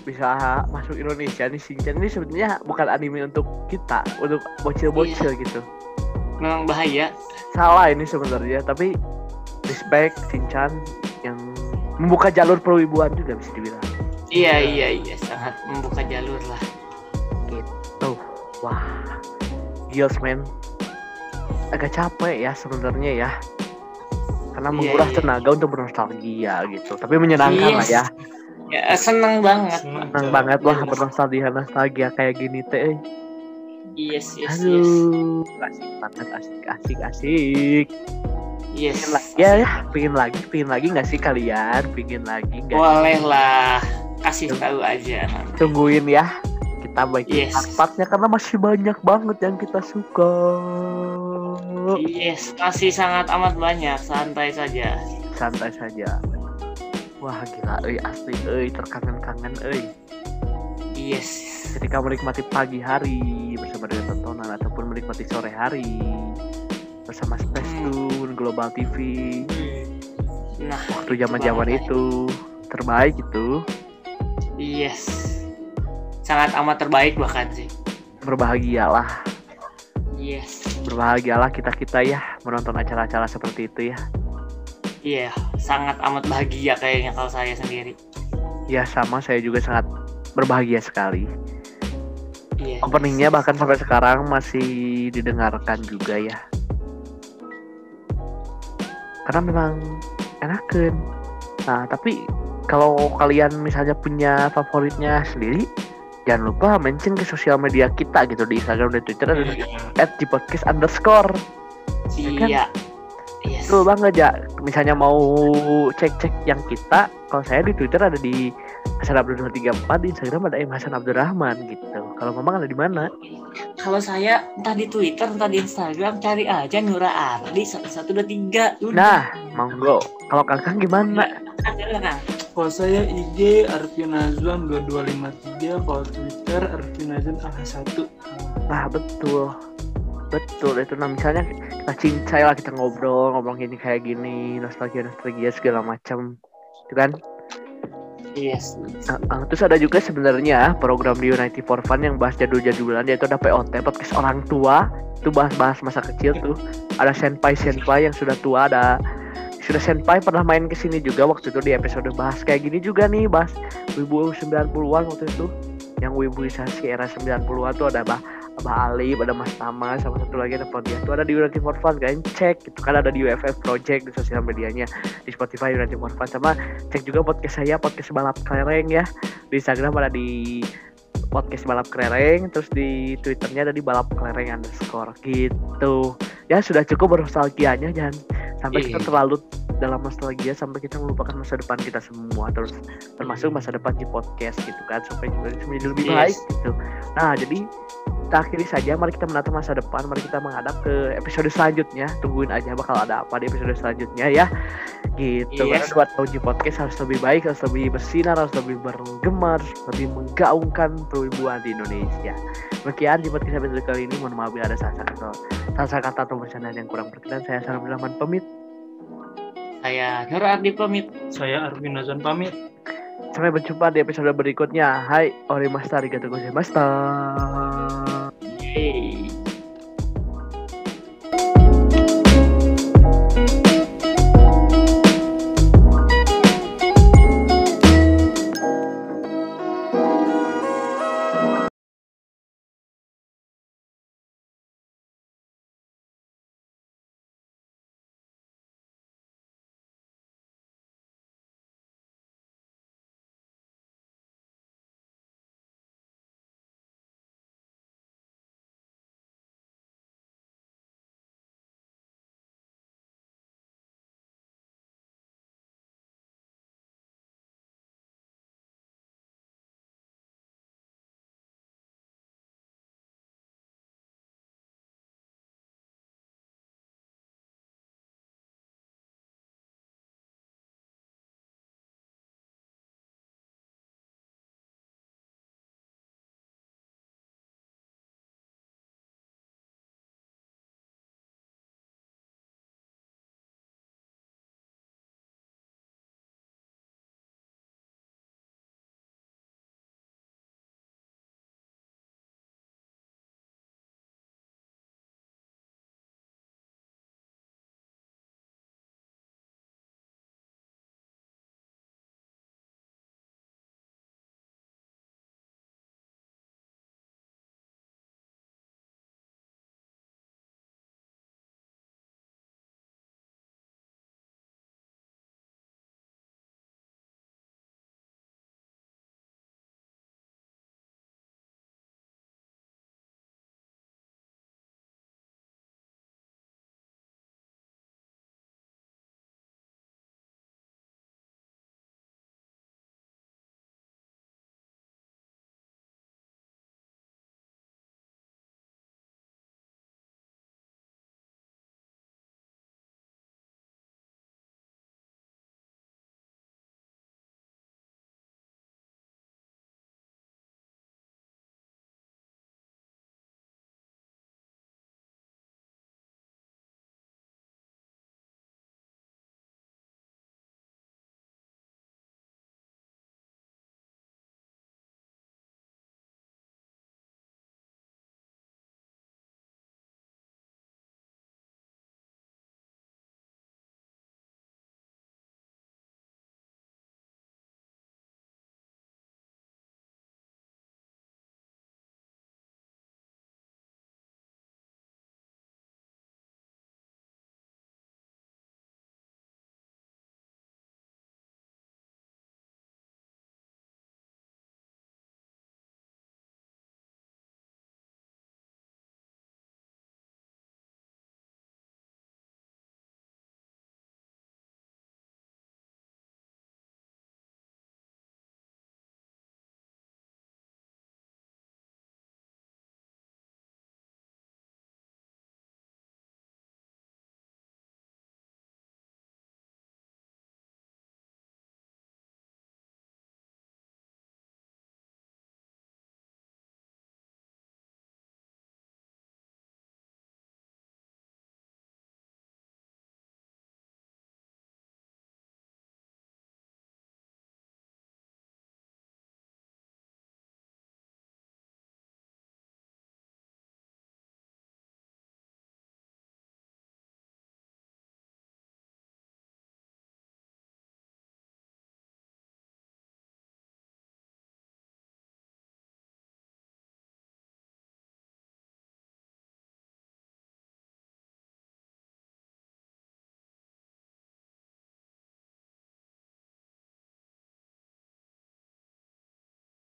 bisa masuk Indonesia nih Shinchan ini sebenarnya bukan anime untuk kita, untuk bocil-bocil Iya. gitu. Memang bahaya. salah ini sebenarnya tapi respect Shinchan yang membuka jalur perwibuan juga bisa dibilang Iya, iya, iya, sangat membuka jalur lah. tuh wah gils man agak capek ya sebenarnya ya karena Iya, menguras iya. tenaga untuk bernostalgia gitu tapi menyenangkan Yes. lah ya Ya, seneng banget. senang banget lah bernostalgia nostalgia kayak gini teh eh. Yes, yes, yes. aduh asik banget asik asik asik Yes. Pengen lagi ya, ya pengen lagi pengen lagi nggak sih kalian pengen lagi nggak Boleh lah. Kasih tahu aja. tungguin ya kita bagian Yes. partnya karena masih banyak banget yang kita suka Yes, masih sangat amat banyak. Santai saja. santai saja wah gila euy asli euy terkangen-kangen euy Yes. Ketika menikmati pagi hari bersama dengan tontonan ataupun menikmati sore hari bersama Space Tune, Global TV Nah, waktu zaman-zaman itu terbaik itu yes. Sangat amat terbaik bahkan sih. berbahagialah Yes. berbahagialah kita-kita ya menonton acara-acara seperti itu ya Iya, sangat amat bahagia kayaknya kalau saya sendiri. ya sama saya juga sangat berbahagia sekali Iya. openingnya bahkan sampai sekarang masih didengarkan juga ya karena memang enakan nah tapi kalau kalian misalnya punya favoritnya sendiri jangan lupa mention ke sosial media kita gitu di Instagram dan Twitter ada at podcast underscore Iya. Yes. betul banget ya misalnya mau cek-cek yang kita kalau saya di Twitter ada di Hasan Abdul 234 di Instagram ada M Hasan Abdurrahman gitu kalau Mamang ada di mana Kalau saya entah di Twitter, entah di Instagram, cari aja Nura Ardi satu satu dua tiga. Nah, monggo. Kalau kakak gimana? Ada? Kalau saya IG Arvin Azwan 2253, kalau Twitter Arvin Azwan AH1. Nah, betul. Betul itu nah misalnya kita cincai lah kita ngobrol, ngobrol gini kayak gini, nostalgia nostalgia segala macam. Itu kan? Yes. Nah, ah, terus ada juga sebenarnya program di Unity for Fun yang bahas jadul-jadulan yaitu ada POT podcast orang tua. Itu bahas-bahas masa kecil tuh. Ada senpai senpai yang sudah tua ada sudah senpai pernah main ke sini juga waktu itu di episode bahas kayak gini juga nih bahas wibu 90-an waktu itu yang wibuisasi era 90-an tuh ada bah Abah Alif, ada Mas Tama, sama satu lagi ada Podian tuh ada di Unity for Fun cek. Itu kan ada di UFF Project di sosial medianya. Di Spotify Unity for Fun. Sama cek juga podcast saya podcast balap kelereng ya. Di Instagram ada di podcast balap kelereng terus di twitternya ada di balap kelereng underscore gitu. Ya sudah cukup bernostalgianya jangan sampai kita Iya. terlalu dalam nostalgia sampai kita melupakan masa depan kita semua terus termasuk masa depan di podcast gitu kan. Sampai juga menjadi lebih Yes. baik gitu. Nah jadi kita akhiri saja. Mari kita menatap masa depan. Mari kita menghadap ke episode selanjutnya. Tungguin aja bakal ada apa di episode selanjutnya ya. Gitu. Yes. karena buat Uji Podcast harus lebih baik harus lebih bersinar harus lebih bergema harus lebih menggaungkan perwibuan di Indonesia. Demikian di podcast episode kali ini. Mohon maaf bila ada salah kata salah kata atau bercandaan yang kurang berkenan. Saya Salam Rahman pamit. Saya Nura Ardi pamit. Saya Arvin Azwan pamit. sampai berjumpa di episode berikutnya. Hai Ori Master Arigatou gozaimasu Hey.